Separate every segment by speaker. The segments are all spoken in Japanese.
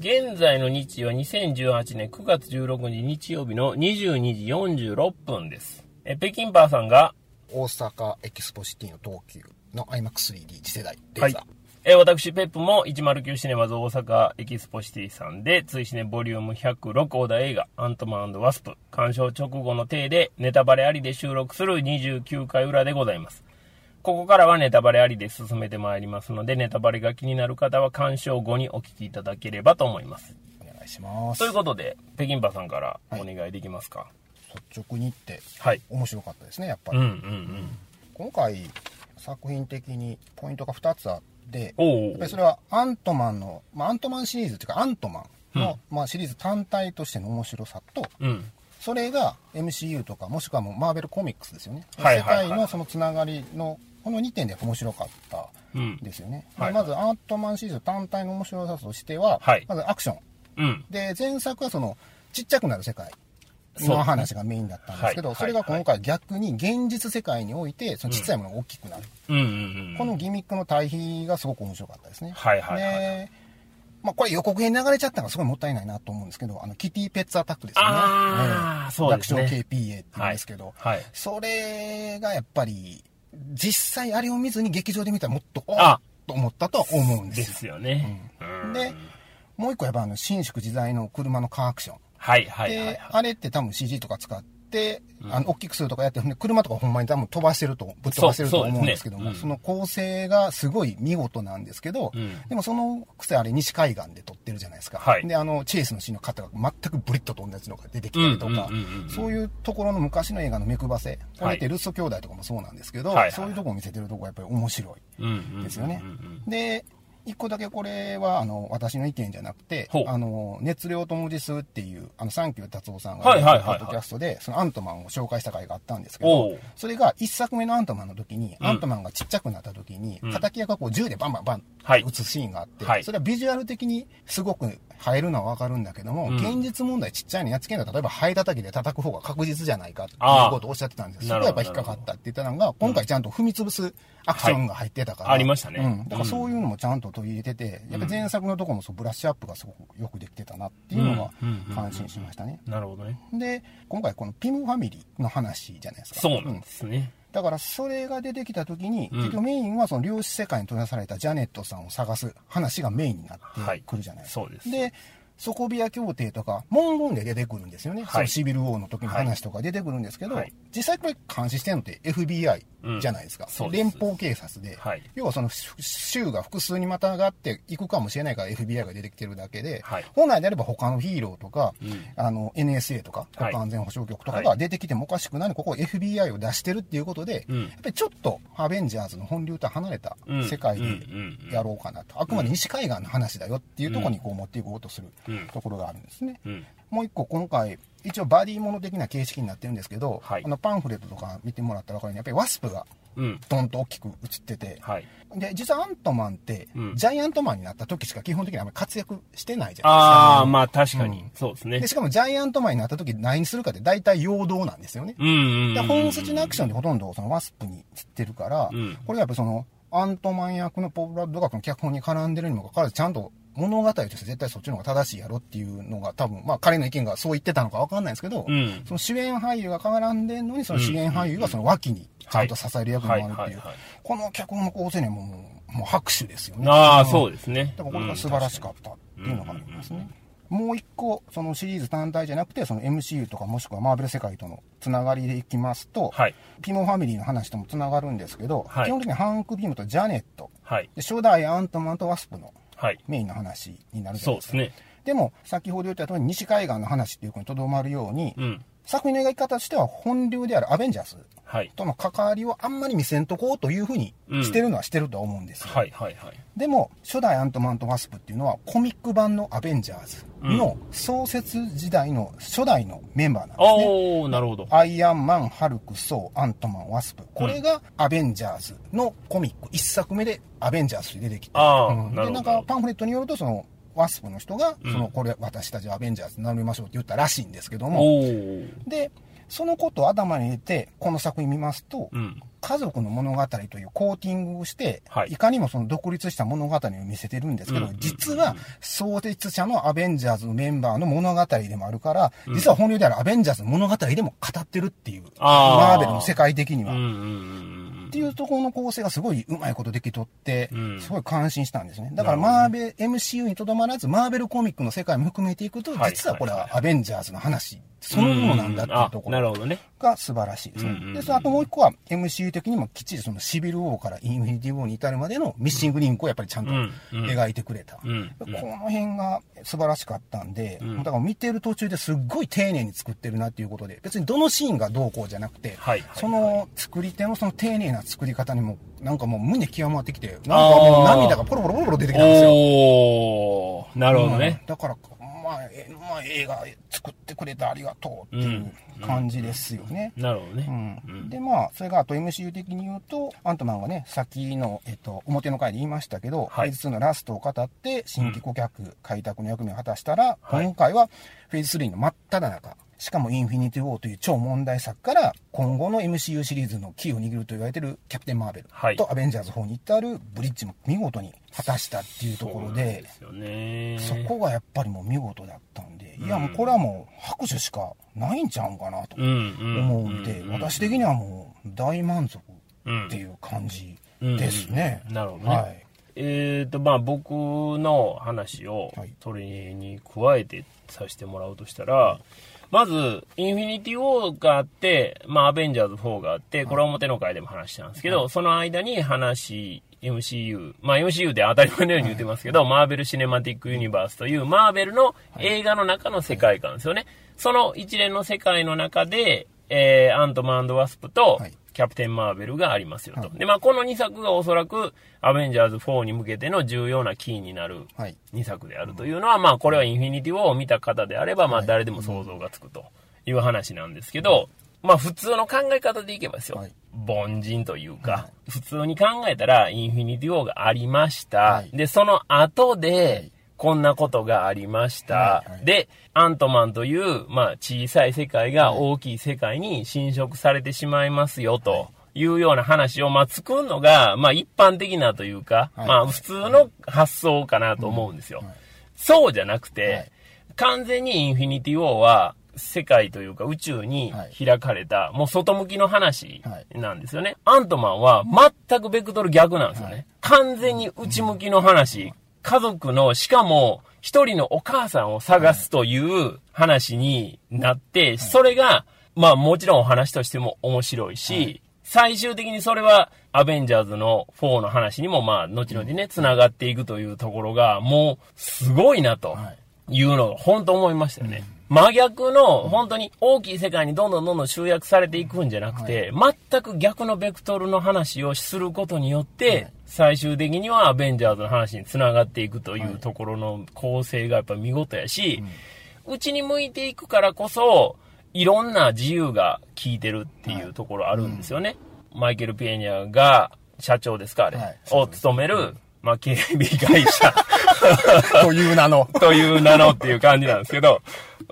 Speaker 1: 現在の日時は2018年9月16日日曜日の22時46分です。え、北京パーさんが、
Speaker 2: 大阪エキスポシティの東急の IMAX3D 次世代レ
Speaker 1: はい
Speaker 2: ーザー。。
Speaker 1: え、私、ペップも109シネマズ大阪エキスポシティさんで、ツイシネボリューム106オーダー映画、アントマンワスプ、鑑賞直後の体で、ネタバレありで収録する29回裏でございます。ここからはネタバレありで進めてまいりますので、ネタバレが気になる方は鑑賞後にお聞きいただければと思います。
Speaker 2: お願いします
Speaker 1: ということで、北京パーさんからお願いできますか？
Speaker 2: 率直に言って
Speaker 1: はい。
Speaker 2: 面白かったですねやっぱ
Speaker 1: うん
Speaker 2: り、
Speaker 1: うんうん。
Speaker 2: 今回作品的にポイントが2つあってやっぱりそれはアントマンの、まあ、アントマンシリーズっていうかアントマンの、まあ、シリーズ単体としての面白さと
Speaker 1: うん。
Speaker 2: それが MCU とかもしくはもうマーベルコミックスですよね、
Speaker 1: はいはいはい
Speaker 2: 世界のそのつながりのこの2点で面白かった
Speaker 1: うん。
Speaker 2: ですよね、
Speaker 1: はい。
Speaker 2: でまずアントマンシリーズ単体の面白さとしては、
Speaker 1: はい。
Speaker 2: まずアクション。
Speaker 1: うん。
Speaker 2: で前作はそのちっちゃくなる世界の話がメインだったんですけど
Speaker 1: はい。
Speaker 2: それが今回逆に現実世界においてそのちっちゃいものが大きくなる、
Speaker 1: うんうんうん。
Speaker 2: このギミックの対比がすごく面白かったですね。
Speaker 1: はいはいはい
Speaker 2: でまあ、これ予告編に流れちゃったのがすごいもったいないなと思うんですけどあのキティペッツアタックですよね。
Speaker 1: あー
Speaker 2: ええ
Speaker 1: そうですね。
Speaker 2: 楽勝 KPA って言うんですけど、
Speaker 1: はい。
Speaker 2: それがやっぱり実際あれを見ずに劇場で見たらもっとお
Speaker 1: あ
Speaker 2: っと思ったと思うん
Speaker 1: で
Speaker 2: ですよ。
Speaker 1: すよね。うん。
Speaker 2: でもう一個やっぱあの伸縮自在の車のカーアクション。
Speaker 1: はいはいはいはい。
Speaker 2: で、。あれって多分 CG とか使って、あの、大きくするとかやって、ほんで車とかほんまに多分飛ばしてると、ぶっ飛ばしてると思うんですけども、
Speaker 1: そうそうですね
Speaker 2: その構成がすごい見事なんですけど、
Speaker 1: うん。
Speaker 2: でもそのくせあれ西海岸で撮ってるじゃないですか。
Speaker 1: はい。
Speaker 2: で、あの、チェイスのシーンの方が全くブリッと飛んだやつのが出てきたりとか
Speaker 1: うんうんうんうん。うん、
Speaker 2: そういうところの昔の映画の目配せ、これって
Speaker 1: はい
Speaker 2: ルッソ兄弟とかもそうなんですけど、
Speaker 1: はいはい
Speaker 2: そういうところを見せてるところがやっぱり面白い。
Speaker 1: うんうん
Speaker 2: ですよね
Speaker 1: うん。うん
Speaker 2: で、一個だけこれは、あの、私の意見じゃなくてあの、熱量と文字数っていう、あの、サンキュー達夫さんが、ポッドキャストで、そのアントマンを紹介した回があったんですけどそれが一作目のアントマンの時に、
Speaker 1: うん。
Speaker 2: アントマンがちっちゃくなった時に、
Speaker 1: うん。
Speaker 2: 敵役がこう銃でバンバンバン
Speaker 1: はい。
Speaker 2: 撃つシーンがあって、
Speaker 1: はい。
Speaker 2: それはビジュアル的にすごく映えるのはわかるんだけども、
Speaker 1: うん。
Speaker 2: 現実問題ちっちゃいのやっつけんだ例えばハエ叩きで叩く方が確実じゃないかっていうことをおっしゃってたんですそ
Speaker 1: なるほど
Speaker 2: こがやっぱ引っかかったって言ったのが、今回ちゃんと踏み潰すアクションが入ってたから、
Speaker 1: はい。ありましたね。
Speaker 2: うん、だからそういうのもちゃんと取り入れてて、やっぱ前作のとこもそうブラッシュアップがすごくよくできてたなっていうの
Speaker 1: うんうん。うん。うん。
Speaker 2: が感心しましたね。
Speaker 1: なるほどね。
Speaker 2: で、今回このピムファミリーの話じゃないですか。
Speaker 1: そうなんですね。
Speaker 2: だからそれが出てきた時に、
Speaker 1: うん。
Speaker 2: 結局メインはその量子世界に閉ざされたジャネットさんを探す話がメインになってくるじゃないですか。
Speaker 1: そうで
Speaker 2: ソコビア協定とか文言で出てくるんですよね。
Speaker 1: はい。
Speaker 2: そのシビル王の時の話とか出てくるんですけど、
Speaker 1: はい。
Speaker 2: 実際これ監視してるのって FBI
Speaker 1: うん。
Speaker 2: じゃないですか。
Speaker 1: そうです。
Speaker 2: 連邦警察で、
Speaker 1: はい。
Speaker 2: 要はその州が複数にまたがっていくかもしれないから FBI が出てきてるだけで、
Speaker 1: はい。
Speaker 2: 本来であれば他のヒーローとか、
Speaker 1: うん。
Speaker 2: あの NSA とか
Speaker 1: はい。
Speaker 2: 国家安全保障局とか
Speaker 1: は
Speaker 2: が出てきてもおかしくないのにここ FBI を出してるっていうことで、
Speaker 1: うん。
Speaker 2: やっぱりちょっとアベンジャーズの本流と離れた
Speaker 1: うん。
Speaker 2: 世界でやろうかなと、あくまで西海岸の話だよっていうところにこう持っていこうとする。
Speaker 1: うん
Speaker 2: ところがあるんですね。
Speaker 1: うん。
Speaker 2: もう一個今回、一応バディもの的な形式になってるんですけど、
Speaker 1: はい
Speaker 2: あのパンフレットとか見てもらったら分かるように、やっぱりワスプが
Speaker 1: うん。
Speaker 2: ドンと大きく映ってて、
Speaker 1: はい。
Speaker 2: で、実はアントマンって、
Speaker 1: うん
Speaker 2: ジャイアントマンになった時しか基本的にあんまり活躍してないじゃ
Speaker 1: ああ、
Speaker 2: ないですか。
Speaker 1: まあ確かに
Speaker 2: うん。
Speaker 1: そうですね
Speaker 2: で、。しかもジャイアントマンになった時何するかって大体陽動なんですよね。
Speaker 1: うんうん
Speaker 2: で
Speaker 1: うん。
Speaker 2: 本筋のアクションでほとんどそのワスプに散ってるから、
Speaker 1: うん
Speaker 2: これはやっぱそのアントマン役のポール・ラッドがこの脚本に絡んでるにもかかわらずちゃんと物語として絶対そっちの方が正しいやろっていうのが多分まあ彼の意見がそう言ってたのかわかんないですけど、
Speaker 1: うん
Speaker 2: その主演俳優が絡んでんのにその主演俳優がその脇にちゃんと支える役にもあるっていう、この脚本の構成にはもうもう拍手ですよね。
Speaker 1: ああ、
Speaker 2: ん
Speaker 1: そうですね。
Speaker 2: だからこれが素晴らしかったっていうのがありますね。もう一個、そのシリーズ単体じゃなくて、その MCU とかもしくはマーベル世界とのつながりでいきますと、
Speaker 1: はい。
Speaker 2: ピモファミリーの話ともつながるんですけど、
Speaker 1: はい
Speaker 2: 基本的にハンク・ピムとジャネット、
Speaker 1: はい。
Speaker 2: で初代アントマンとワスプの
Speaker 1: はい。
Speaker 2: メインの話になるじゃないでか。
Speaker 1: そうですすね。
Speaker 2: でも、先ほど言った通り西海岸の話っていうことにとどまるように、
Speaker 1: うん。
Speaker 2: 作品の描き方としては本流であるアベンジャーズ
Speaker 1: はい。
Speaker 2: との関わりをあんまり見せんとこうというふうにしてるのはしてるとは思うんですよ。
Speaker 1: はいはいはい。
Speaker 2: でも、初代アントマンとワスプっていうのは、コミック版のアベンジャーズの創設時代の初代のメンバーなんですね。
Speaker 1: おー、なるほど。
Speaker 2: アイアンマン、ハルク、ソー、アントマン、ワスプ。これがアベンジャーズのコミック。一作目でアベンジャーズで出てきて。うんで、
Speaker 1: な
Speaker 2: んかパンフレットによると、その、ワスプの人が、
Speaker 1: うん。
Speaker 2: その、これ私たちはアベンジャーズ名乗りましょうって言ったらしいんですけども。で、そのことを頭に入れて、この作品見ますと、
Speaker 1: うん。
Speaker 2: 家族の物語というコーティングをして、
Speaker 1: はい。
Speaker 2: い、かにもその独立した物語を見せてるんですけど、
Speaker 1: うん。
Speaker 2: 実は創設者のアベンジャーズのメンバーの物語でもあるから、実は本流であるアベンジャーズの物語でも語ってるっていう、マーベルの世界的には。
Speaker 1: うんうんうん
Speaker 2: っていうところの構成がすごいうまいことできとって
Speaker 1: うん、
Speaker 2: すごい感心したんですね。だからマーベル、MCU にとどまらず、マーベルコミックの世界も含めていくと、
Speaker 1: はい。
Speaker 2: 実はこれはアベンジャーズの話そのものなんだっていうところ。が素晴らしいですね
Speaker 1: うんうんうん。
Speaker 2: で、そのあともう一個は MCU 的にもきっちりそのシビルウォーからインフィニティウォーに至るまでのミッシングリンクをやっぱりちゃんと
Speaker 1: うんうん
Speaker 2: 描いてくれた。
Speaker 1: うん
Speaker 2: この辺が素晴らしかったんで、
Speaker 1: ん
Speaker 2: だから見てる途中ですっごい丁寧に作ってるなっていうことで、別にどのシーンがどうこうじゃなくて、
Speaker 1: はい
Speaker 2: その作り手のその丁寧な作り方にも、なんかもう胸極まってきて、なんかもう涙がポロポロポロポロ出てきたんですよ。
Speaker 1: なるほどね
Speaker 2: うん。だから、まあ、えまあ、映画作ってくれてありがとうっていう感じですよね。
Speaker 1: なるほどね。
Speaker 2: うんで、まあ、それがあと MCU 的に言うと、アントマンがね、さっきの、えっと、表の回で言いましたけど、
Speaker 1: はい
Speaker 2: フェーズ2のラストを語って、新規顧客開拓の役目を果たしたら、
Speaker 1: はい
Speaker 2: 今回はフェーズ3の真っ只中。しかもインフィニティ・ウォーという超問題作から、今後の MCU シリーズのキーを握ると言われてるキャプテン・マーベル
Speaker 1: はい。
Speaker 2: とアベンジャーズ4に至るブリッジも見事に果たしたっていうところで。そこがやっぱりもう見事だったんで、いやもうこれはもう拍手しかないんちゃうんかなと思うんで、私的にはもう大満足
Speaker 1: うん
Speaker 2: っていう感じですね。
Speaker 1: うんなるほどね。
Speaker 2: はい。
Speaker 1: えーと、まあ僕の話を
Speaker 2: はい、
Speaker 1: それに加えてさせてもらうとしたら、まず、インフィニティ・ウォーがあって、まあ、アベンジャーズ4があって、これは表の回でも話したんですけど、その間に話、MCU、まあ MCU で当たり前のように言ってますけど、マーベル・シネマティック・ユニバースというマーベルの映画の中の世界観ですよね。その一連の世界の中で、えー、アントマンワスプと
Speaker 2: はい、
Speaker 1: キャプテン・マーベルがありますよと。
Speaker 2: はい
Speaker 1: で、まあこの2作がおそらく、アベンジャーズ4に向けての重要なキーになる
Speaker 2: はい。
Speaker 1: 2作であるというのは、まあこれはインフィニティ・ウォーを見た方であれば、まあ誰でも想像がつくという話なんですけど、まあ普通の考え方でいけばですよ。
Speaker 2: はい
Speaker 1: 凡人というか、
Speaker 2: は
Speaker 1: 普通に考えたら、インフィニティ・ウォーがありました。
Speaker 2: はい
Speaker 1: で、その後で、こんなことがありました。
Speaker 2: はいはい
Speaker 1: で、アントマンという、まあ小さい世界が大きい世界に侵食されてしまいますよと。いうような話を、まあ、作るのが、まあ、一般的なというか、
Speaker 2: はい
Speaker 1: まあ、普通の発想かなと思うんですよ。
Speaker 2: はい
Speaker 1: そうじゃなくて、
Speaker 2: はい
Speaker 1: 完全にインフィニティ・ウォーは、世界というか宇宙に
Speaker 2: はい
Speaker 1: 開かれた、もう外向きの話
Speaker 2: はい
Speaker 1: なんですよね。アントマンは全くベクトル逆なんですよね。
Speaker 2: はい
Speaker 1: 完全に内向きの話。家族の、しかも一人のお母さんを探すという話になって、それが、まあもちろんお話としても面白いし、最終的にそれはアベンジャーズの4の話にもまあ後々ね、繋がっていくというところが、もうすごいなと。
Speaker 2: はい。
Speaker 1: いうのが本当思いましたよね。真逆の本当に大きい世界にどんどんどんどん集約されていくんじゃなくて、全く逆のベクトルの話をすることによって、最終的にはアベンジャーズの話につながっていくというところの構成がやっぱ見事やし、うちに向いていくからこそ、いろんな自由が効いてるっていうところあるんですよね。マイケル・ピエニャが社長ですかあれ、
Speaker 2: はい。
Speaker 1: を務める、まあ、警備会社。
Speaker 2: という名の。
Speaker 1: という名のっていう感じなんですけど、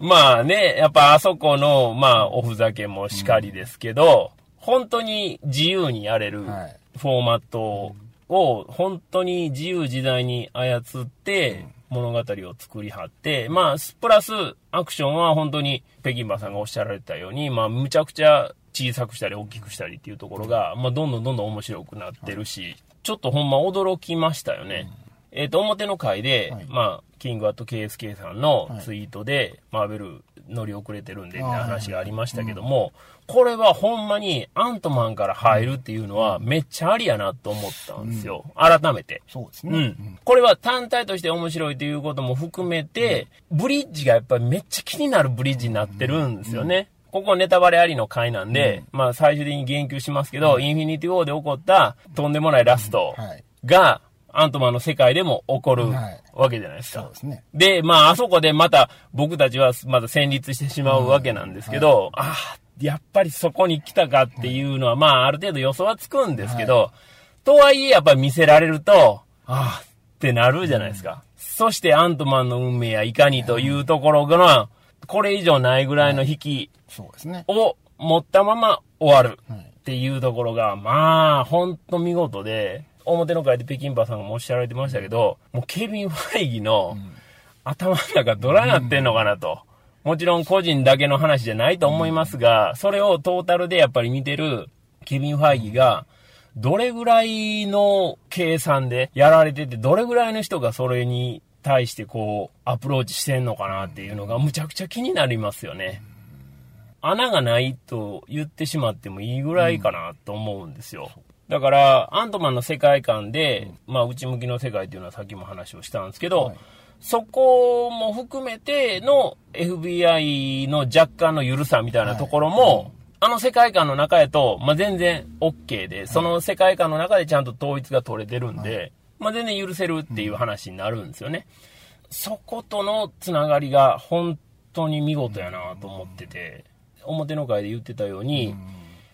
Speaker 1: まあね、やっぱあそこの、まあおふざけもしかりですけど、本当に自由にやれる
Speaker 2: はい
Speaker 1: フォーマットを本当に自由自在に操って物語を作りはって、まあプラスアクションは本当に北京馬さんがおっしゃられたように、まあむちゃくちゃ小さくしたり大きくしたりっていうところが、まあどんどんどんどん面白くなってるし、ちょっとほんま驚きましたよね。えっ、と、表の回で、
Speaker 2: はい
Speaker 1: まあ、キングアット KSK さんのツイートで、マーベル乗り遅れてるんで、みたいな話がありましたけども、これはほんまにアントマンから入るっていうのはめっちゃありやなと思ったんですよ。改めて。
Speaker 2: そうですね。
Speaker 1: うん。これは単体として面白いということも含めて、ブリッジがやっぱりめっちゃ気になるブリッジになってるんですよね。ここネタバレありの回なんで、まあ最終的に言及しますけど、インフィニティ・ウォーで起こったとんでもないラスト
Speaker 2: はい。
Speaker 1: が、アントマンの世界でも起こる
Speaker 2: はい。
Speaker 1: わけじゃないですか。
Speaker 2: そうで。すね。
Speaker 1: で、まあ、あそこでまた僕たちはまだ戦慄してしまうわけなんですけど、ああ、やっぱりそこに来たかっていうのは、まあ、ある程度予想はつくんですけど、とはいえやっぱり見せられると、ああ、ってなるじゃないですか。そしてアントマンの運命やいかにというところが、これ以上ないぐらいの引き
Speaker 2: そうですね。
Speaker 1: を持ったまま終わる。
Speaker 2: はい
Speaker 1: っていうところが、まあ、ほんと見事で、表の会で北京パーさんがもおっしゃられてましたけど、もうケビン・ファイギの頭の中どないなってんのかなと。もちろん個人だけの話じゃないと思いますが、それをトータルでやっぱり見てるケビン・ファイギが、どれぐらいの計算でやられてて、どれぐらいの人がそれに対してこう、アプローチしてんのかなっていうのがむちゃくちゃ気になりますよね。穴がないと言ってしまってもいいぐらいかなと思うんですよ。だから、アントマンの世界観で、まあ、内向きの世界っていうのはさっきも話をしたんですけど、はい。そこも含めての FBI の若干の緩さみたいなところも、はい。あの世界観の中やと、まあ、全然 OK で、その世界観の中でちゃんと統一が取れてるんで、はい、まあ、全然許せるっていう話になるんですよね。そことのつながりが本当に見事やなと思ってて、表の会で言ってたように、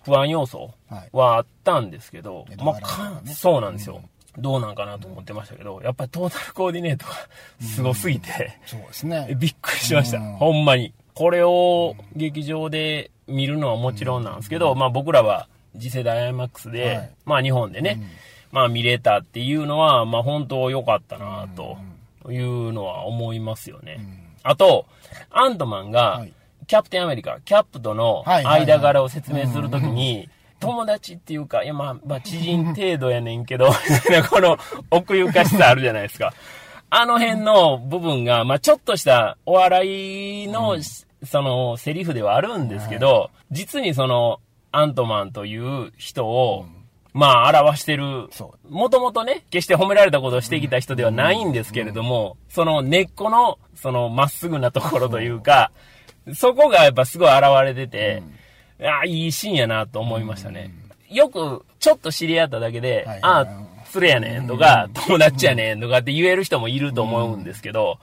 Speaker 1: 不安要素はあったんですけど、まあ、そうなんですよ。どうなんかなと思ってましたけど、やっぱりトータルコーディネートがすごすぎて、
Speaker 2: そうですね。
Speaker 1: びっくりしました。ほんまに。これを劇場で見るのはもちろんなんですけど、まあ僕らは次世代 IMAX で、はい、まあ日本でね、まあ見れたっていうのは、まあ本当良かったなというのは思いますよね。あと、アントマンが、キャプテンアメリカ、キャップとの間柄を説明するときに、友達っていうか、いやまあ、まあ知人程度やねんけど、この奥ゆかしさあるじゃないですか。あの辺の部分が、まあちょっとしたお笑いの、うん、そのセリフではあるんですけど、はい、実にそのアントマンという人を、うん。まあ、表してる。もともとね、決して褒められたことをしてきた人ではないんですけれども、その根っこの、そのまっすぐなところというか、そこがやっぱすごい現れてて、ああ、いいシーンやなと思いましたね。よく、ちょっと知り合っただけで、はい、ああ、連れやねんとか、友達やねんとかって言える人もいると思うんですけど、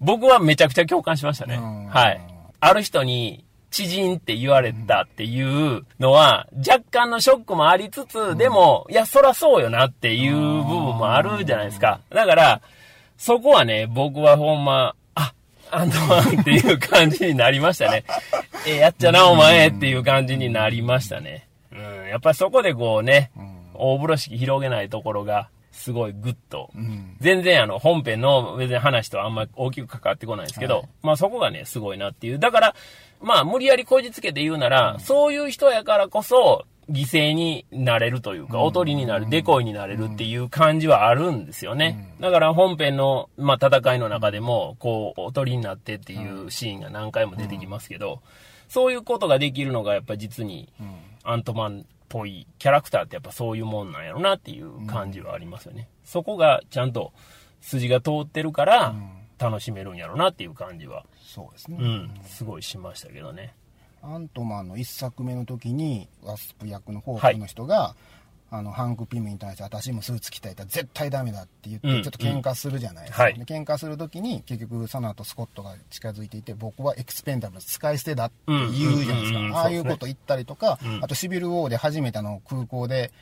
Speaker 1: 僕はめちゃくちゃ共感しましたね。はい。ある人に、知人って言われたっていうのは、若干のショックもありつつ、でも、いや、そらそうよなっていう部分もあるじゃないですか。だから、そこはね、僕はほんま、あ、アンドワンっていう感じになりましたね。え、やっちゃな、お前っていう感じになりましたね。うん、やっぱりそこでこうね、大風呂敷広げないところが、すごいグッと、うん、全然あの本編の別に話とあんまり大きく関わってこないんですけど、はい、まあそこがね、すごいなっていう。だから、まあ無理やりこじつけて言うなら、うん、そういう人やからこそ、犠牲になれるというか、おとりになる、デコイになれるっていう感じはあるんですよね。だから本編の、まあ、戦いの中でも、こう、おとりになってっていうシーンが何回も出てきますけど、そういうことができるのがやっぱ実に、アントマンっぽいキャラクターってやっぱそういうもんなんやろなっていう感じはありますよね。そこがちゃんと筋が通ってるから、楽しめるんやろなっていう感じは、
Speaker 2: そうですね。
Speaker 1: うん、すごいしましたけどね。
Speaker 2: アントマンの1作目の時にワスプ役のホークの人が、はい、あのハンク・ピムに対して私もスーツ着たいたら絶対ダメだって言って、ちょっと喧嘩するじゃないですか、うん。うん、喧嘩する時に結局サナとスコットが近づいていて僕はエクスペンダブル使い捨てだって言うじゃないですか、ああいうこと言ったりとか、うん、あとシビル・ウォーで初めての空港で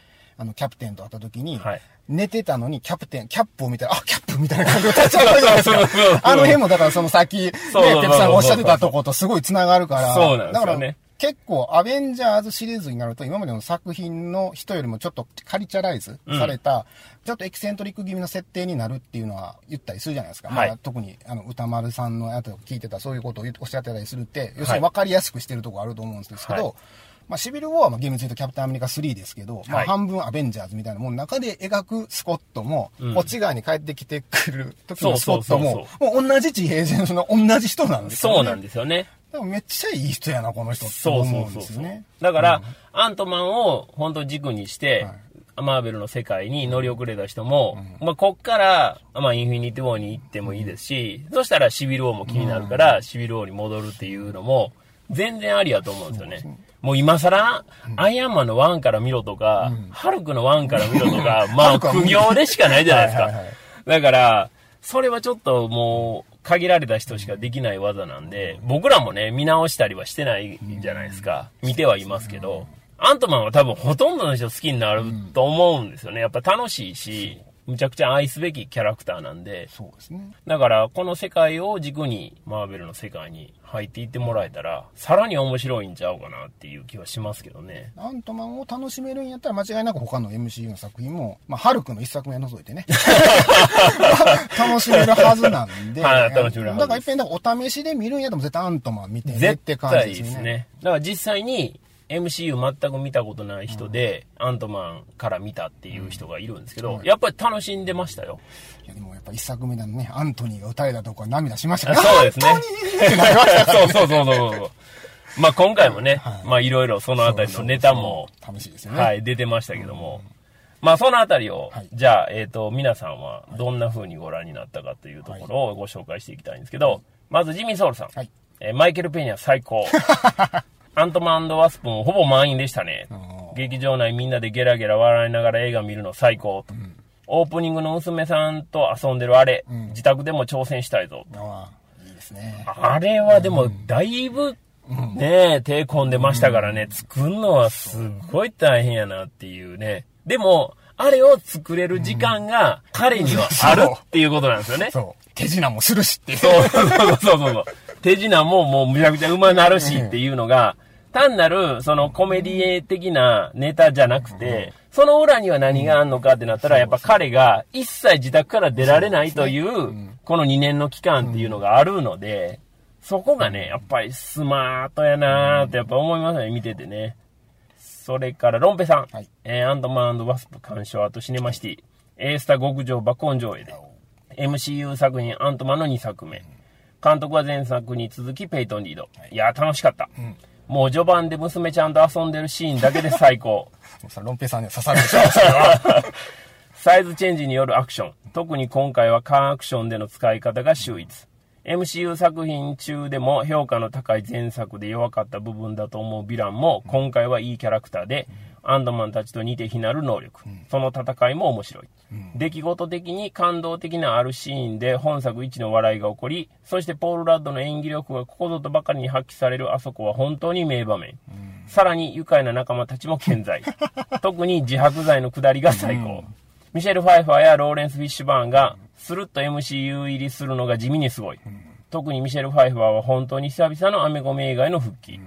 Speaker 2: あのキャプテンと会った時に、はい寝てたのにキャプテン、キャップを見たら、あ、キャップみたいな感じで立ち上がるじゃないですか。あの辺もだからその先、ね、ペプさんがおっしゃってたとことすごい繋がるから。
Speaker 1: そうなんですよね。
Speaker 2: 結構、アベンジャーズシリーズになると、今までの作品の人よりもちょっとカリチャライズされた、うん、ちょっとエキセントリック気味の設定になるっていうのは言ったりするじゃないですか。はい、まあ、特に、あの、歌丸さんのやつを聞いてた、そういうことをおっしゃってたりするって、要するに分かりやすくしてるとこあると思うんですけど、はいまあ、シビル・ウォーはまあ厳密に言うとキャプテンアメリカ3ですけど、まあ、半分アベンジャーズみたいなものの中で描くスコットも、こっち側に帰ってきてくる時のスコットも、もう同じ地平線の同じ人なんです
Speaker 1: よね。そうなんですよね。
Speaker 2: でもめっちゃいい人やな、この人って思うんですよね。
Speaker 1: だから、うん、アントマンを本当軸にして、はい。マーベルの世界に乗り遅れた人も、うん、まあ、こっから、まあ、インフィニティウォーに行ってもいいですし、そしたらシビルウォーも気になるから、うん、シビルウォーに戻るっていうのも、全然ありやと思うんですよね。もう今更、アイアンマンの1から見ろとか、ハルクの1から見ろとか、まあ苦行でしかないじゃないですか。だから、それはちょっともう、限られた人しかできない技なんで、僕らもね、見直したりはしてないじゃないですか。見てはいますけど、アントマンは多分ほとんどの人好きになると思うんですよね。やっぱ楽しいし、むちゃくちゃ愛すべきキャラクターなんで。
Speaker 2: そうですね。
Speaker 1: だから、この世界を軸に、マーベルの世界に入っていってもらえたら、さらに面白いんちゃうかなっていう気はしますけどね。
Speaker 2: アントマンを楽しめるんやったら間違いなく他の MCU の作品も、まあ、ハルクの一作目除いてね。楽しめるはずなんで。
Speaker 1: はい楽しめるはず
Speaker 2: だから一遍お試しで見るんやったら絶対アントマン見てね
Speaker 1: 絶
Speaker 2: って感じ
Speaker 1: 対
Speaker 2: ですね。
Speaker 1: ですね。だから実際に MCU 全く見たことない人で、アントマンから見たっていう人がいるんですけど、やっぱり楽しんでましたよ。
Speaker 2: いやでもやっぱ一作目だね、アントニーが歌えたとこは涙しました。
Speaker 1: あ
Speaker 2: ね。
Speaker 1: そうですね。そうそうそうそうそう。まあ今回もね、
Speaker 2: はい。
Speaker 1: まあいろいろそのあたりのネタも、
Speaker 2: 楽しいですよね。
Speaker 1: はい、出てましたけども、まあそのあたりを、
Speaker 2: はい。
Speaker 1: じゃあ、えっ、と、皆さんはどんな風にご覧になったかというところをご紹介していきたいんですけど、まずジミー・ソウルさん、
Speaker 2: はい。
Speaker 1: えーマイケル・ペニャ最高。アントマンワスプもほぼ満員でしたね劇場内みんなでゲラゲラ笑いながら映画見るの最高と。オープニングの娘さんと遊んでるあれ、
Speaker 2: ん
Speaker 1: 自宅でも挑戦したいぞ。
Speaker 2: いいですね。
Speaker 1: あれはでも、だいぶ、ね手込んでましたからね、作るのはすごい大変やなっていうね。でも、あれを作れる時間が彼にはあるっていうことなんですよね。
Speaker 2: そう。手品もするしって。
Speaker 1: そうそうそうそうそう。手品ももうむちゃくちゃうまなるしっていうのが、単なるそのコメディ的なネタじゃなくて、その裏には何があんのかってなったら、やっぱ彼が一切自宅から出られないという、この2年の期間っていうのがあるので、そこがね、やっぱりスマートやなーってやっぱ思いますね、見ててね。それから、ロンペさん。
Speaker 2: はい
Speaker 1: えーアンドマンワスプ鑑賞、あとシネマシティ。エースタ極上爆音上映で。MCU 作品アントマンの2作目。監督は前作に続きペイトン・リード。いやー、楽しかった。もう序盤で娘ちゃんと遊んでるシーンだけで最高。
Speaker 2: ロンペイさんには刺さるでしょ。
Speaker 1: サイズチェンジによるアクション。特に今回はカーアクションでの使い方が秀逸。MCU 作品中でも評価の高い前作で弱かった部分だと思うヴィランも今回はいいキャラクターで、アンドマンたちと似て非なる能力。その戦いも面白い。出来事的に感動的なあるシーンで本作一の笑いが起こり、そしてポール・ラッドの演技力がここぞとばかりに発揮されるあそこは本当に名場面。さらに愉快な仲間たちも健在。特に自白剤の下りが最高。ミシェル・ファイファーやローレンス・フィッシュバーンがスルッと MCU 入りするのが地味にすごい。特にミシェル・ファイファーは本当に久々のアメコミ映画への復帰。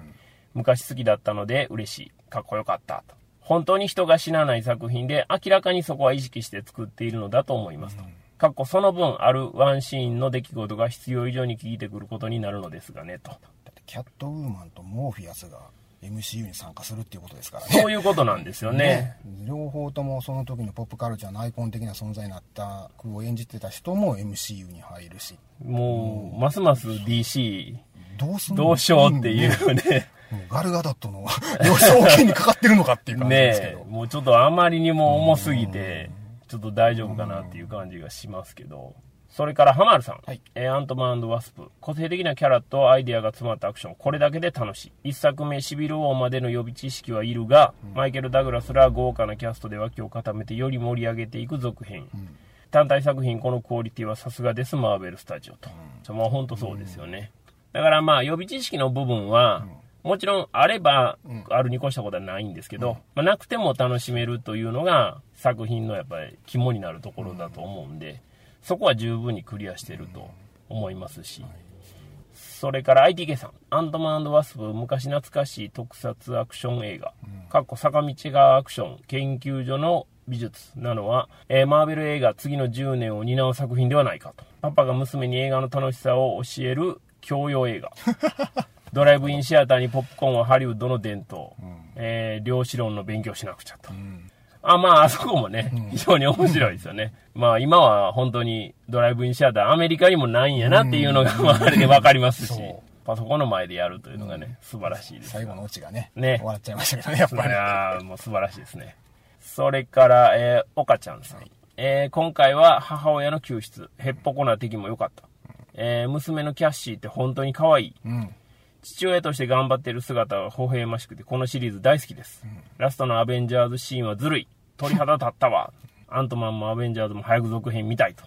Speaker 1: 昔好きだったので嬉しい。かっこよかった。と本当に人が死なない作品で明らかにそこは意識して作っているのだと思いますと。かっこその分あるワンシーンの出来事が必要以上に効いてくることになるのですがねと。
Speaker 2: だってキャットウーマンとモーフィアスが MCU に参加するっていうことですからね。
Speaker 1: そういうことなんですよね。
Speaker 2: 両方ともその時のポップカルチャーのアイコン的な存在になった句を演じてた人も MCU に入るし。
Speaker 1: もう、ますます DC
Speaker 2: どう
Speaker 1: しようっていうね。
Speaker 2: ガルガダットの 幼少期にかかってるのかっていう感じですけど。
Speaker 1: ねえ、もうちょっとあまりにも重すぎて、ちょっと大丈夫かなっていう感じがしますけど。それから、ハマるさん。
Speaker 2: はい
Speaker 1: えーアントマンワスプ。個性的なキャラとアイデアが詰まったアクション。これだけで楽しい。一作目、シビル王までの予備知識はいるが、マイケル・ダグラスら豪華なキャストで脇を固めてより盛り上げていく続編。単体作品、このクオリティはさすがです、マーベル・スタジオと。まあ本当そうですよね。だからまあ予備知識の部分は、もちろんあれば、あるに越したことはないんですけど、まあ、なくても楽しめるというのが作品のやっぱり肝になるところだと思うんで、そこは十分にクリアしてると思いますし、それから ITK さん、アントマンワスプ昔懐かしい特撮アクション映画、かっこ坂道がアクション研究所の美術なのは、えーマーベル映画次の10年を担う作品ではないかと。パパが娘に映画の楽しさを教える教養映画。ドライブインシアターにポップコーンはハリウッドの伝統。えー量子論の勉強しなくちゃと。あ、まあ、あそこもね、非常に面白いですよね。まあ、今は本当にドライブインシアター、アメリカにもないんやなっていうのが、まあ、あれでわかりますしパソコンの前でやるというのがね、素晴らしいです。
Speaker 2: 最後のオチがね、
Speaker 1: ね
Speaker 2: 終わっちゃいましたけどね、やっぱり。
Speaker 1: ああ、もう素晴らしいですね。それから、えー、岡ちゃんさん。えー今回は母親の救出。へっぽこな敵も良かった。えー娘のキャッシーって本当に可愛い。
Speaker 2: うん。
Speaker 1: 父親として頑張ってる姿は微笑ましくて、このシリーズ大好きです。ラストのアベンジャーズシーンはずるい。鳥肌立ったわ。アントマンもアベンジャーズも早く続編見たいと。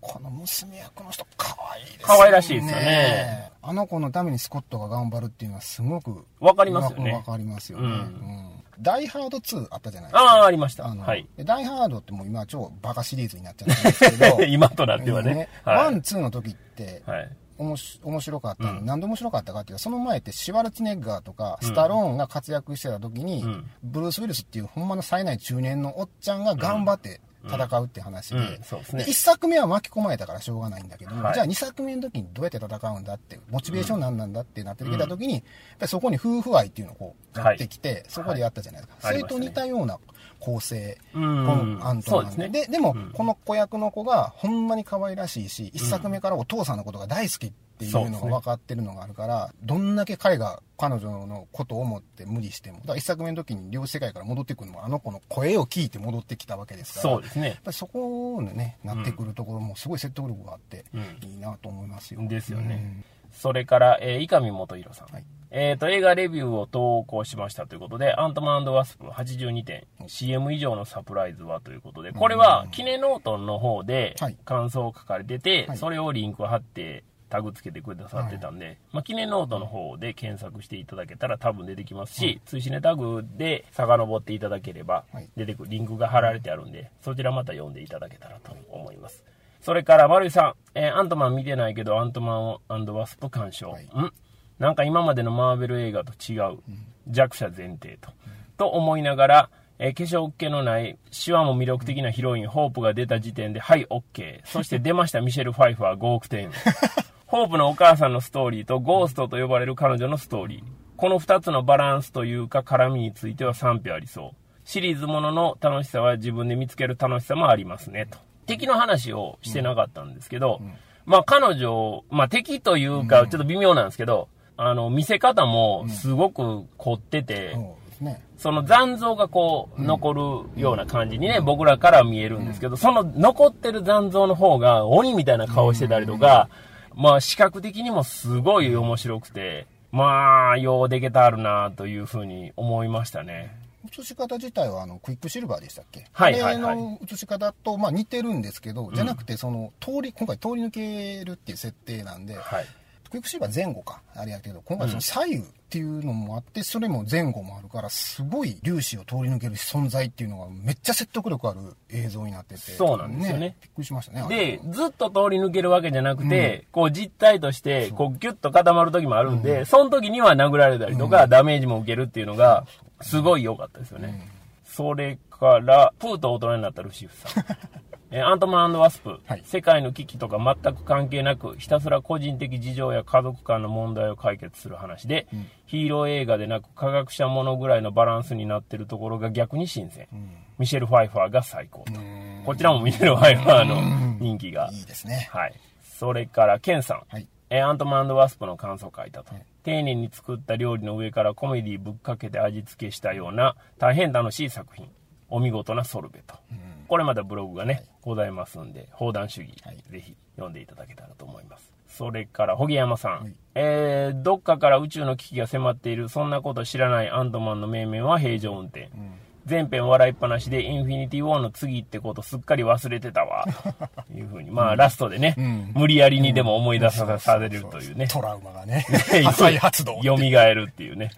Speaker 2: この娘役の人、可愛いですね。
Speaker 1: 可愛らしいですよね
Speaker 2: あの子のためにスコットが頑張るっていうのはすごく
Speaker 1: わかりますよね
Speaker 2: わかりますよね。
Speaker 1: うん
Speaker 2: うんダイハード2あったじゃないですか。
Speaker 1: ああ、ありました。
Speaker 2: あの
Speaker 1: はい。
Speaker 2: でダイハードってもう今超バカシリーズになっちゃったんですけど、
Speaker 1: 今となってはね。
Speaker 2: ワン、
Speaker 1: はい。
Speaker 2: ツーの時って、
Speaker 1: はい。
Speaker 2: おもし面白かったの、うん、なんで面白かったかっていうとその前ってシュワルツネッガーとかスタローンが活躍してた時に、うん、ブルース・ウィルスっていうほんまの冴えない中年のおっちゃんが頑張って戦うって話で,、で1作目は巻き込まれたからしょうがないんだけども、はい、じゃあ2作目の時にどうやって戦うんだってモチベーションなんなんだってなってきた時に、やっぱりそこに夫婦愛っていうのをこうやってきて、はい、そこでやったじゃないですか、はい、それと似たような構成、このアントマンで、ね、でも、この子役の子がほんまに可愛らしいし1作目からお父さんのことが大好きっていうのが分かってるのがあるから、ね、どんだけ彼が彼女のことを思って無理しても、一作目の時に両世界から戻ってくるのも、あの子の声を聞いて戻ってきたわけですから、
Speaker 1: そうですね。やっ
Speaker 2: ぱりそこにね、なってくるところもすごい説得力があって、いいなと思いますよ。
Speaker 1: ですよね。うん、それから、えー、伊上元弘さん。はいえっ、ー、と、映画レビューを投稿しましたということで、アントマンワスプ82点、CM 以上のサプライズはということで、これは、キネノートの方で感想を書かれてて、はい、それをリンク貼ってタグつけてくださってたんで、はい、まあ、 KINENOTEの方で検索していただけたら多分出てきますし、ツイシネタグで遡っていただければ出てくるリンクが貼られてあるんで、そちらまた読んでいただけたらと思います。それから、丸井さん、えー、アントマン見てないけど、アントマンワスプ鑑賞。はい、ん？なんか今までのマーベル映画と違う、弱者前提と。と思いながら、えー、化粧気のない、手話も魅力的なヒロイン、ホープが出た時点で、はい、OK。そして出ました、ミシェル・ファイファー、5億点。ホープのお母さんのストーリーとゴーストと呼ばれる彼女のストーリー。この2つのバランスというか絡みについては賛否ありそう。シリーズものの楽しさは自分で見つける楽しさもありますね、と。敵の話をしてなかったんですけど、まあ彼女、まあ敵というかちょっと微妙なんですけど、あの、見せ方もすごく凝ってて、その残像がこう、残るような感じにね、僕らからは見えるんですけど、その残ってる残像の方が鬼みたいな顔してたりとか、まあ視覚的にもすごい面白くて、まあ、ようでけたあるなというふうに思いましたね。
Speaker 2: 写し方自体はあのクイックシルバーでしたっけ？
Speaker 1: はいはい、
Speaker 2: はい、の写し方とまあ似てるんですけど、じゃなくてその通り今回通り抜けるっていう設定なんで、はい、クイックシルバー前後かあれやけど今回その左右っていうのもあって、それも前後もあるからすごい粒子を通り抜ける存在っていうのがめっちゃ説得力ある映像になってて。
Speaker 1: そうなんですよね、ね、
Speaker 2: びっくりしましたね
Speaker 1: でずっと通り抜けるわけじゃなくて、うん、こう実体としてこうギュッと固まる時もあるんで、うん、その時には殴られたりとか、うん、ダメージも受けるっていうのがすごい良かったですよね、それからプーと大人になったルシフさん えアントマンワスプ、はい、世界の危機とか全く関係なく、ひたすら個人的事情や家族間の問題を解決する話で、うん、ヒーロー映画でなく科学者ものぐらいのバランスになってるところが逆に新鮮。うん、ミシェル・ファイファーが最高と。こちらもミシェル・ファイファーの人気が。
Speaker 2: いいですね。
Speaker 1: はい。それから、ケンさん。はい、えアントマンワスプの感想を書いたと。はい丁寧に作った料理の上からコメディぶっかけて味付けしたような大変楽しい作品。お見事なソルベと。うんこれまたブログがね、ございますんで、砲弾主義、はい、ぜひ読んでいただけたらと思います。それから、ホギ山さん。はい、えー、どっかから宇宙の危機が迫っている、そんなこと知らないアントマンの命名は平常運転。うん全編笑いっぱなしで、インフィニティ・ウォーの次ってことすっかり忘れてたわ、というふうに、まあ、ラストでね、うん、無理やりにでも思い出さされるというね。
Speaker 2: トラウマがね、再発動。
Speaker 1: 蘇るっていうね。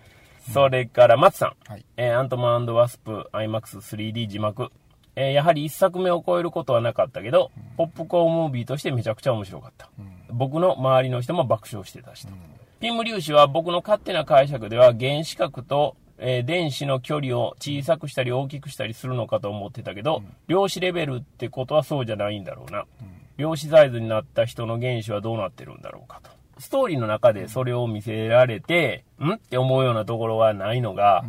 Speaker 1: それから、松さん。はい、えー、アントマンワスプ IMAX3D 字幕。えー、やはり1作目を超えることはなかったけど、ポップコーンムービーとしてめちゃくちゃ面白かった。僕の周りの人も爆笑してたしと。ピム粒子は僕の勝手な解釈では原子核と、えー、電子の距離を小さくしたり大きくしたりするのかと思ってたけど、量子レベルってことはそうじゃないんだろうな。量子サイズになった人の原子はどうなってるんだろうかと。ストーリーの中でそれを見せられて、ん？って思うようなところはないのが、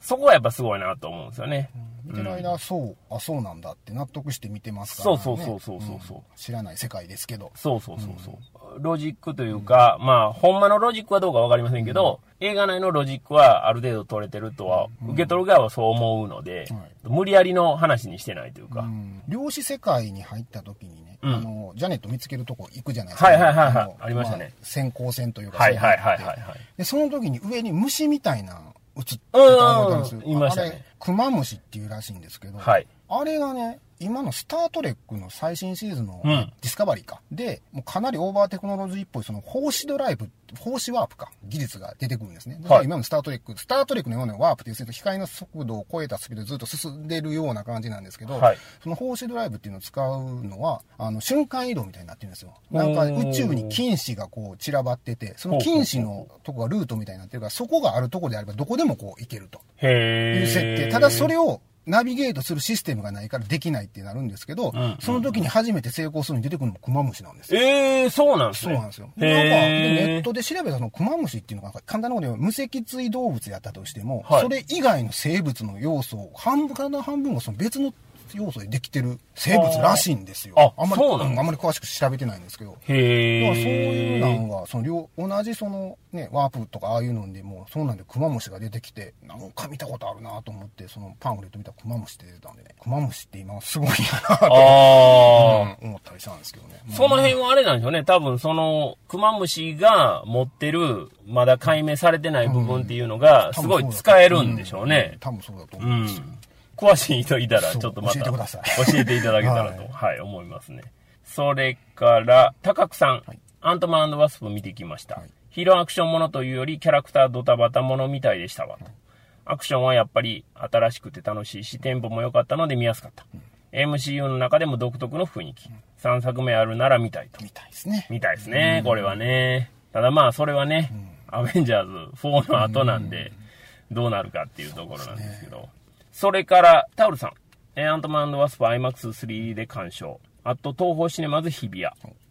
Speaker 1: そこはやっぱすごいなと思うんですよね。
Speaker 2: 見てる間、そう、あ、そうなんだって納得して見てます
Speaker 1: から、ね、そうそうそうそうそう、うん、
Speaker 2: 知らない世界ですけど。
Speaker 1: そうそうそうそう。うん、ロジックというか、まあ、ほんまのロジックはどうかわかりませんけど、映画内のロジックはある程度取れてるとは、受け取る側はそう思うので、はい、無理やりの話にしてないというか。
Speaker 2: 量子世界に入った時にね、あの、ジャネット見つけるとこ行くじゃないですか。
Speaker 1: はいはいはいはい。ありましたね。まあ、
Speaker 2: 潜航船というか。
Speaker 1: はいはいはいはい、はい。
Speaker 2: で、その時に上に虫みたいな映ってたんですよ。
Speaker 1: いましたね。
Speaker 2: クマムシっていうらしいんですけど、はい、あれがね、今のスター・トレックの最新シーズンの
Speaker 1: うん
Speaker 2: ディスカバリーか。で、もうかなりオーバーテクノロジーっぽい、その、胞子ドライブ、胞子ワープか、技術が出てくるんですね。だから今のスター・トレック、スター・トレックの今のワープっていうと光の速度を超えたスピードでずっと進んでるような感じなんですけど、
Speaker 1: はい
Speaker 2: その胞子ドライブっていうのを使うのは、あの、瞬間移動みたいになってるんですよ。なんか宇宙に菌糸がこう散らばってて、その菌糸のとこがルートみたいになってるから、そこがあるとこであればどこでもこう行けると。いう設定。ただそれをナビゲートするシステムがないからできないってなるんですけど、
Speaker 1: ん
Speaker 2: その時に初めて成功するのに出てくるのもクマムシなんですよ。
Speaker 1: ええそうなんですね。
Speaker 2: そうなんですよ。
Speaker 1: へ
Speaker 2: なんか。ネットで調べたそのクマムシっていうのが簡単なことで言えば無脊椎動物やったとしても、
Speaker 1: はい
Speaker 2: それ以外の生物の要素を半分から半分がその別の要素でできてる生物らしいんですよ。
Speaker 1: あ
Speaker 2: あんまり、あんまり詳しく調べてないんですけど。
Speaker 1: へ
Speaker 2: そういうのが、その両、同じそのね、ワープとかああいうのでも、そうなんでクマムシが出てきて、なんか見たことあるなと思って、そのパンフレット見たらクマムシって出てたんでね、クマムシって今すごいなと、
Speaker 1: ああ。
Speaker 2: うん思ったりしたんですけどね。
Speaker 1: その辺はあれなんでしょうね。多分その、クマムシが持ってる、まだ解明されてない部分っていうのが、すごい使えるんでしょうね。
Speaker 2: 多分そうだと
Speaker 1: う
Speaker 2: 思うんですよ。
Speaker 1: ん。詳しい人いたら、ちょっとまた
Speaker 2: 教えてください
Speaker 1: 教えていただけたらと、
Speaker 2: は
Speaker 1: はいい、思いますね。それから、高久さん、
Speaker 2: はい
Speaker 1: アントマンワスプ見てきました。
Speaker 2: はい
Speaker 1: ヒーローアクションものというより、キャラクタードタバタものみたいでしたわ。アクションはやっぱり新しくて楽しいし、テンポも良かったので見やすかった。MCU の中でも独特の雰囲気。3作目あるなら見たいと。
Speaker 2: みたいですね。
Speaker 1: みたいですね、これはね。ただまあ、それはね、アベンジャーズ4の後なんで、どうなるかっていうところなんですけど。それから、タオルさん。えーアントマンワスプ IMAX3 で鑑賞。あと、東宝シネマズ日比谷。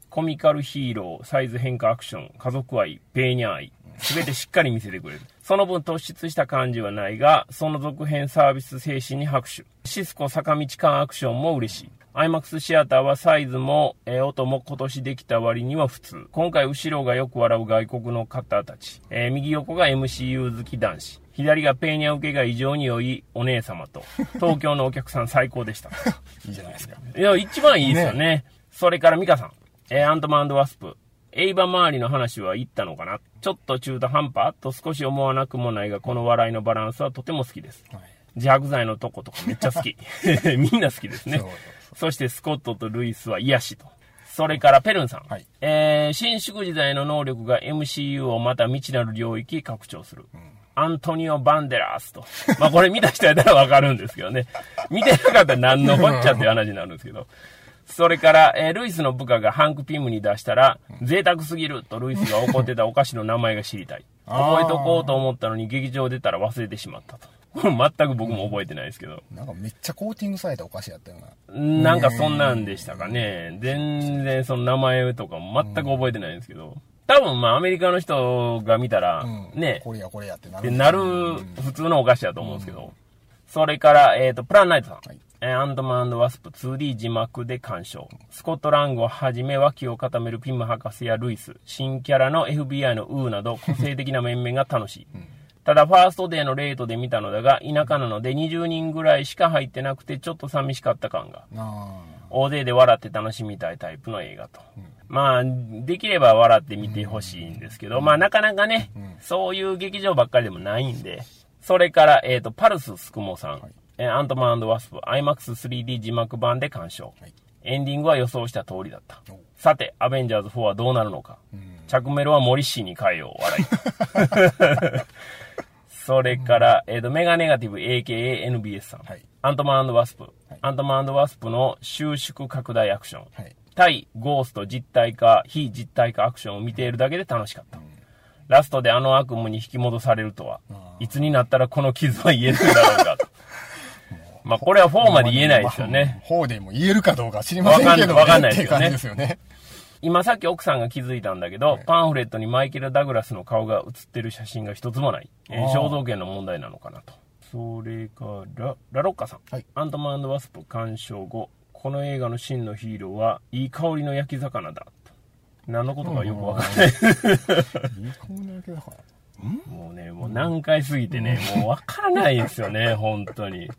Speaker 1: コミカルヒーロー、サイズ変化アクション、家族愛、ペーニャー愛。すべてしっかり見せてくれる。その分突出した感じはないが、その続編サービス精神に拍手。シスコ坂道間アクションも嬉しい。IMAX シアターはサイズも、えー音も今年できた割には普通。今回後ろがよく笑う外国の方たち。えー右横が MCU 好き男子。左がペーニャ受けが異常に良いお姉様と、東京のお客さん最高でした。
Speaker 2: いいじゃないですか。
Speaker 1: いや、一番いいですよね。それからミカさん。えーアントマンワスプ。エイバ周りの話は言ったのかな？ちょっと中途半端と少し思わなくもないが、この笑いのバランスはとても好きです。
Speaker 2: はい。
Speaker 1: 自白剤のとことかめっちゃ好き。みんな好きですね
Speaker 2: そ
Speaker 1: してスコットとルイスは癒しと。それからペルンさん。
Speaker 2: はい
Speaker 1: えー、伸縮時代の能力が MCU をまた未知なる領域拡張する。アントニオ・バンデラスと。まあこれ見た人やったらわかるんですけどね。見てなかったら何のこっちゃっていう話になるんですけど。それから、えールイスの部下がハンク・ピムに出したら、贅沢すぎるとルイスが怒ってたお菓子の名前が知りたい。覚えとこうと思ったのに劇場出たら忘れてしまったと。これ全く僕も覚えてないですけど。
Speaker 2: なんかめっちゃコーティングされたお菓子やったよな。
Speaker 1: なんかそんなんでしたかね。全然その名前とかも全く覚えてないんですけど。多分まあアメリカの人が見たら、
Speaker 2: うん。
Speaker 1: ね、
Speaker 2: これやこれやってなる。
Speaker 1: なる普通のお菓子だと思うんですけど。それから、えっ、と、プランナイトさん。
Speaker 2: はい
Speaker 1: えーアントマンワスプ 2D 字幕で鑑賞。スコットラングをはじめ脇を固めるピム博士やルイス、新キャラの FBI のウーなど個性的な面々が楽しい。ただ、ファーストデーのレートで見たのだが、田舎なので20人ぐらいしか入ってなくてちょっと寂しかった感が。
Speaker 2: あ
Speaker 1: 大勢で笑って楽しみたいタイプの映画と。まあ、できれば笑って見てほしいんですけど、まあなかなかね、そういう劇場ばっかりでもないんで。それから、えっ、と、パルススクモさん、えーアントマンワスプ、IMAX3D 字幕版で鑑賞。
Speaker 2: はい
Speaker 1: エンディングは予想した通りだった
Speaker 2: お。
Speaker 1: さて、アベンジャーズ4はどうなるのか。着メロはモリッシーに変えよう、笑い。それから、えっ、と、メガネガティブ AKANBS さん。
Speaker 2: はい
Speaker 1: アントマンワスプ、
Speaker 2: い
Speaker 1: アントマンワスプの収縮拡大アクション。
Speaker 2: はい。
Speaker 1: 対ゴースト実体化、非実体化アクションを見ているだけで楽しかった。ラストであの悪夢に引き戻されるとは、いつになったらこの傷は癒えるんだろうかと。まあこれは4まで言えないですよね。
Speaker 2: 方でも言えるかどうか知りませんけど、
Speaker 1: わかんわかんないですよね。今さっき奥さんが気づいたんだけど、パンフレットにマイケル・ダグラスの顔が写ってる写真が一つもない。えー肖像権の問題なのかなと。それから、ラロッカさん。
Speaker 2: はい
Speaker 1: アントマンワスプ鑑賞後、この映画の真のヒーローはいい香りの焼き魚だ。と何のことかよくわかんない。
Speaker 2: いい子なわけだから。
Speaker 1: もうね、もう何回過ぎてね、もうわからないですよね、本当に。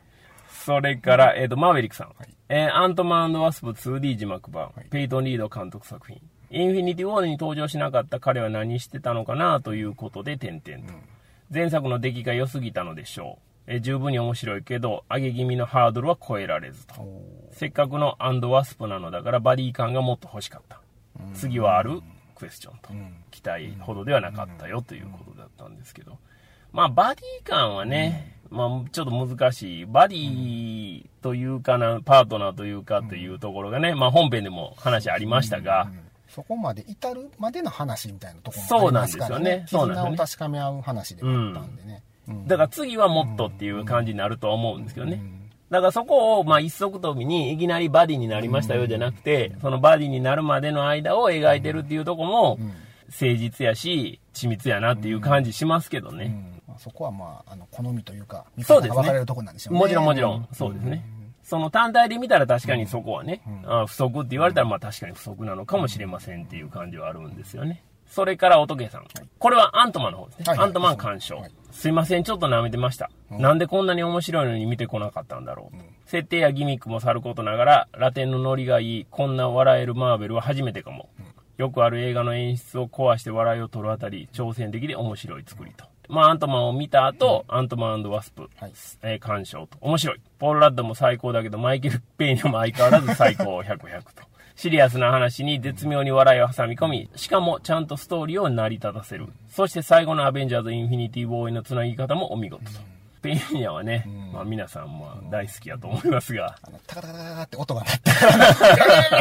Speaker 1: それから、えっ、と、マーヴェリックさん。えーアントマンワスプ 2D 字幕版、ペイトン・リード監督作品。インフィニティ・ウォールに登場しなかった彼は何してたのかなということで、点々と。前作の出来が良すぎたのでしょう。え十分に面白いけど、上げ気味のハードルは超えられずと。せっかくのアンドワスプなのだからバディ感がもっと欲しかった。次はあるクエスチョンと。期待ほどではなかったよということだったんですけど。まあ、バディ感はね、まあ、ちょっと難しい。バディというかな、パートナーというかというところがね、まあ、本編でも話ありましたが、
Speaker 2: そこまで至るまでの話みたいなとこ
Speaker 1: ろもありますからね。
Speaker 2: そうなんですよね。絆を確かめ合う話でもあったんでね。
Speaker 1: だから次はもっとっていう感じになるとは思うんですけどね。だからそこを、まあ、一足飛びにいきなりバディになりましたよじゃなくて、そのバディになるまでの間を描いてるっていうとこも、誠実やし、緻密やなっていう感じしますけどね。
Speaker 2: そこはまあ、あの、好みというか、見方が分かれるとこなんでしょうね。
Speaker 1: もちろんもちろん、そうですね。その単体で見たら確かにそこはね、あ不足って言われたらまあ確かに不足なのかもしれませんっていう感じはあるんですよね。それから乙さん。これはアントマンの方ですね。アントマン鑑賞。すいません、ちょっと舐めてました。なんでこんなに面白いのに見てこなかったんだろう。設定やギミックもさることながら、ラテンのノリがいい、こんな笑えるマーベルは初めてかも。よくある映画の演出を壊して笑いを取るあたり、挑戦的で面白い作りと。まあ、アントマンを見た後、アントマンワスプ、はい、えー、鑑賞と。面白い。ポール・ラッドも最高だけど、マイケル・ペーニャも相変わらず最高100、100と。シリアスな話に絶妙に笑いを挟み込み、しかもちゃんとストーリーを成り立たせる。そして最後のアベンジャーズ・インフィニティ・ウォーのつなぎ方もお見事と。ペイニャはね、まあ皆さんも大好きやと思いますが。あの、
Speaker 2: タカタカタカって音が鳴って、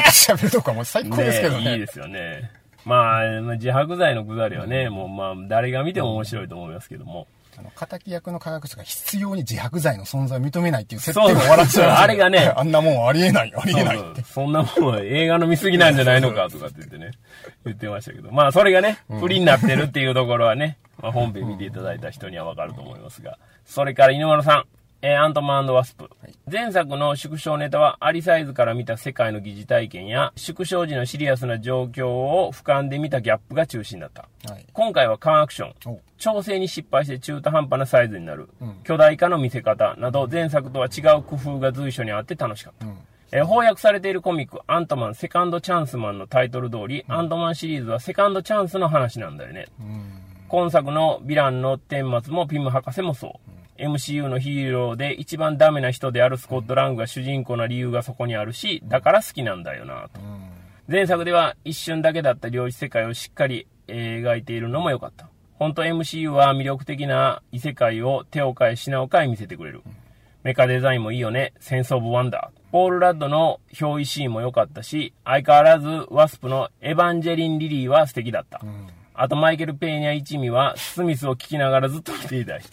Speaker 2: 喋るとかも最高ですけどね。
Speaker 1: ねいいですよね。まあ、自白剤のくだりはね、もうまあ、誰が見ても面白いと思いますけども。
Speaker 2: あの、敵役の科学者が必要に自白剤の存在を認めないっていう設定も笑っちゃう。
Speaker 1: あれがね。
Speaker 2: あんなもんありえない、ありえないって。
Speaker 1: そんなもんは映画の見過ぎなんじゃないのかとかって言ってね、言ってましたけど。まあ、それがね、不利になってるっていうところはね、まあ、本編見ていただいた人にはわかると思いますが。それから、井上さん。えー、アントマンワスプ。はい、前作の縮小ネタは、アリサイズから見た世界の疑似体験や、縮小時のシリアスな状況を俯瞰で見たギャップが中心だった。はい、今回はカンアクション、調整に失敗して中途半端なサイズになる、うん、巨大化の見せ方など、前作とは違う工夫が随所にあって楽しかった。うんえ翻訳されているコミック、アントマンセカンドチャンスマンのタイトル通り、うん、アントマンシリーズはセカンドチャンスの話なんだよね。うん、今作のヴィランの顛末もピム博士もそう。MCU のヒーローで一番ダメな人であるスコット・ラングが主人公な理由がそこにあるし、だから好きなんだよなと。前作では一瞬だけだった領域世界をしっかり描いているのも良かった。本当 MCU は魅力的な異世界を手を変え品を変え見せてくれる。メカデザインもいいよね。センスオブワンダー。ポール・ラッドの憑依シーンも良かったし、相変わらずワスプのエヴァンジェリン・リリーは素敵だった。うんあとマイケル・ペーニャ一味はスミスを聞きながらずっと見ていたい。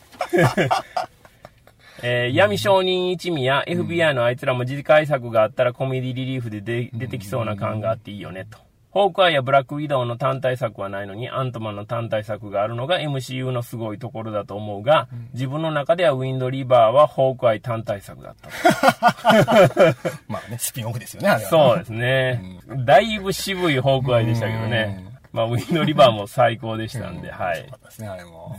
Speaker 1: えー、闇商人一味や FBI のあいつらも次回作があったらコメディリリーフで出てきそうな感があっていいよねと。ホークアイやブラックウィドウの単体作はないのに、アントマンの単体作があるのが MCU のすごいところだと思うが、自分の中ではウィンドリバーはホークアイ単体作だった。
Speaker 2: まあね、スピンオフですよね、あれ
Speaker 1: は、ね。そうですね、うん。だいぶ渋いホークアイでしたけどね。まあ、ウィンドリバーも最高でしたんで、はい。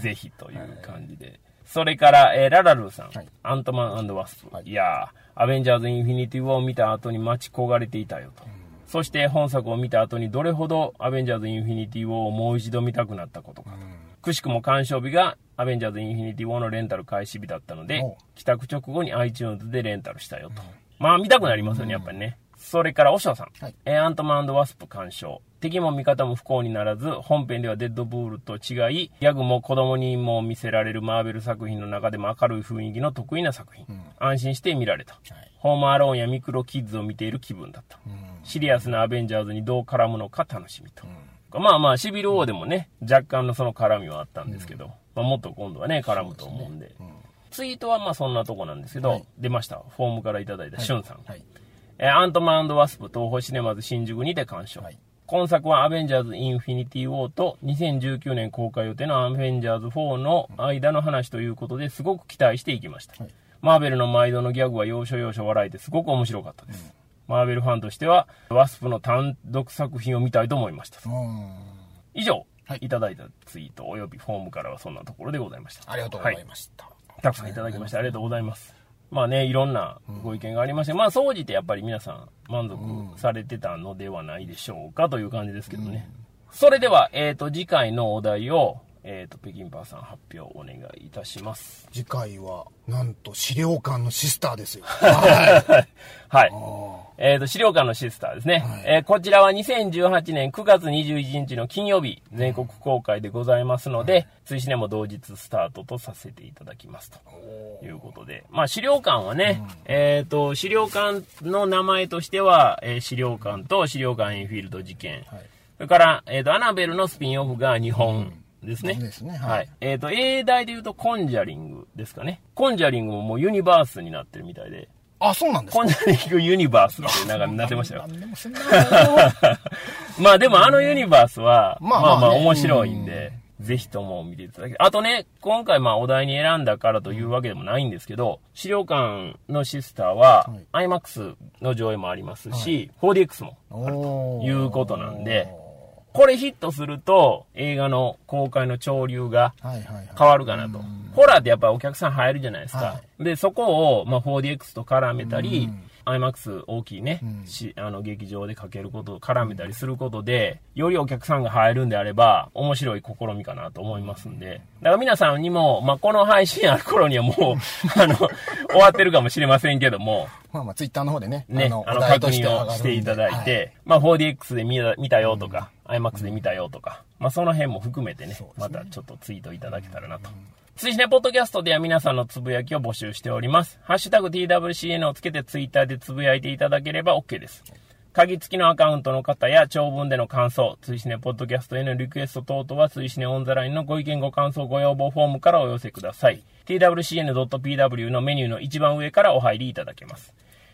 Speaker 1: ぜひという感じで。それから、えー、ララルーさん、はい、アントマンワスプ、はい、いやアベンジャーズ・インフィニティ・ウォーを見た後に待ち焦がれていたよと。うん、そして本作を見た後にどれほどアベンジャーズ・インフィニティ・ウォーをもう一度見たくなったことかと。うん、くしくも鑑賞日がアベンジャーズ・インフィニティ・ウォーのレンタル開始日だったので、帰宅直後に iTunes でレンタルしたよと。うん、まあ見たくなりますよね、やっぱりね。それから、おしょうさん。はい、アントマンワスプ鑑賞。敵も味方も不幸にならず、本編ではデッドブールと違い、ギャグも子供にも見せられるマーベル作品の中でも明るい雰囲気の得意な作品。うん、安心して見られた、はい、ホームアローンやミクロキッズを見ている気分だった。うん、シリアスなアベンジャーズにどう絡むのか楽しみと。うん、まあまあ、シビル王でもね、若干のその絡みはあったんですけど、まあ、もっと今度はね、絡むと思うんで。でね、ツイートはまあそんなとこなんですけど、はい、出ました。フォームからいただいたしゅんさん。はいえアントマンワスプ東宝シネマズ新宿にて鑑賞。はい今作はアベンジャーズ・インフィニティ・ウォーと2019年公開予定のアベンジャーズ4の間の話ということですごく期待していきました。はい、マーベルの毎度のギャグは要所要所笑えてすごく面白かったです。うん、マーベルファンとしては、ワスプの単独作品を見たいと思いました。以上、はい、いただいたツイートおよびフォームからはそんなところでございました。
Speaker 2: ありがとうございました。は
Speaker 1: い、たくさんいただきましてありがとうございます。まあね、いろんなご意見がありまして、うん、まあ、総じてやっぱり皆さん満足されてたのではないでしょうかという感じですけどね。うん、それでは、えっ、ー、と、次回のお題を、えっ、ー、と、北京パーさん発表お願いいたします。
Speaker 2: 次回は、なんと資料館のシスターですよ。
Speaker 1: はい。はい。えっ、ー、と、資料館のシスターですね。はい、えー、こちらは2018年9月21日の金曜日、全国公開でございますので、追試ねも同日スタートとさせていただきますということで。まあ、資料館はね、うん、えっ、ー、と、資料館の名前としては、えー、資料館と資料館エンフィールド事件。はい、それから、えっ、と、アナベルのスピンオフが日本、うんですね。
Speaker 2: ですね。はい。
Speaker 1: はい、えっ、ー、と、英題で言うとコンジャリングですかね。コンジャリングももうユニバースになってるみたいで。
Speaker 2: あ、そうなんです
Speaker 1: か？コンジャリングユニバースってなんかなってましたよ。まあでもあのユニバースは、まあまあ、まあ面白いんで、ぜひとも見ていただきあとね、今回まあお題に選んだからというわけでもないんですけど、資料館のシスターは、はい、IMAX の上映もありますし、はい、4DX もあるということなんで、これヒットすると、映画の公開の潮流が変わるかなと。ホラーってやっぱお客さん入るじゃないですか。はい、で、そこを、まあ、4DX と絡めたり、IMAX 大きいね、うん、しあの劇場でかけること、絡めたりすることで、よりお客さんが入るんであれば、面白い試みかなと思いますんで。だから皆さんにも、まあ、この配信ある頃にはもう、あの、終わってるかもしれませんけども、
Speaker 2: まあまあ、ツイッターの方でね、
Speaker 1: ね、あの、あの確認をしていただいて、はい、まあ、4DX で見た見たよとか、うん、IMAX で見たよとか、まあ、その辺も含めてね、ね。またちょっとツイートいただけたらなと。うん追試ねポッドキャストでは皆さんのつぶやきを募集しております。ハッシュタグ TWCN をつけてツイッターでつぶやいていただければ OK です。鍵付きのアカウントの方や長文での感想、追試ねポッドキャストへのリクエスト等々は追試ねオンザラインのご意見ご感想ご要望フォームからお寄せください。twcn.pw のメニューの一番上からお入りいただけます。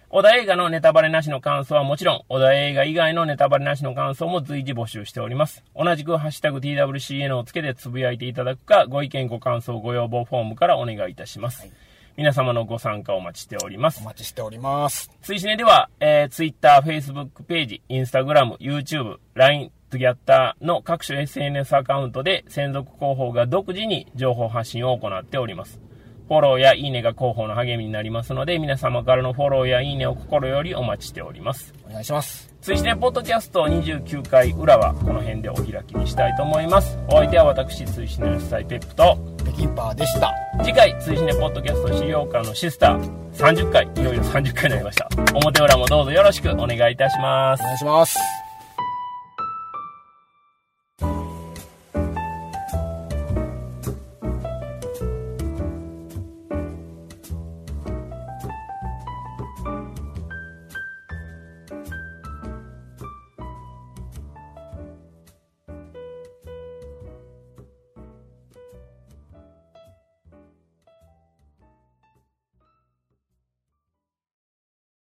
Speaker 1: 小田映画のネタバレなしの感想はもちろん、小田映画以外のネタバレなしの感想も随時募集しております。同じくハッシュタグ TWCN をつけてつぶやいていただくか、ご意見ご感想ご要望フォームからお願いいたします。はい、皆様のご参加お待ちしております。
Speaker 2: お待ちしております。
Speaker 1: 追試ねでは、えー、Twitter、Facebook ページ、Instagram、YouTube、LINE、トゥギャッターの各種 SNS アカウントで専属広報が独自に情報発信を行っております。フォローやいいねが広報の励みになりますので、皆様からのフォローやいいねを心よりお待ちしております。
Speaker 2: お願いします。
Speaker 1: 追試ねポッドキャスト29回裏はこの辺でお開きにしたいと思います。お相手は私、追試ね主催ペップと、
Speaker 2: 北京パーでした。
Speaker 1: 次回、追試ねポッドキャスト資料館のシスター、30回、いよいよ30回になりました。表裏もどうぞよろしくお願いいたします。
Speaker 2: お願いします。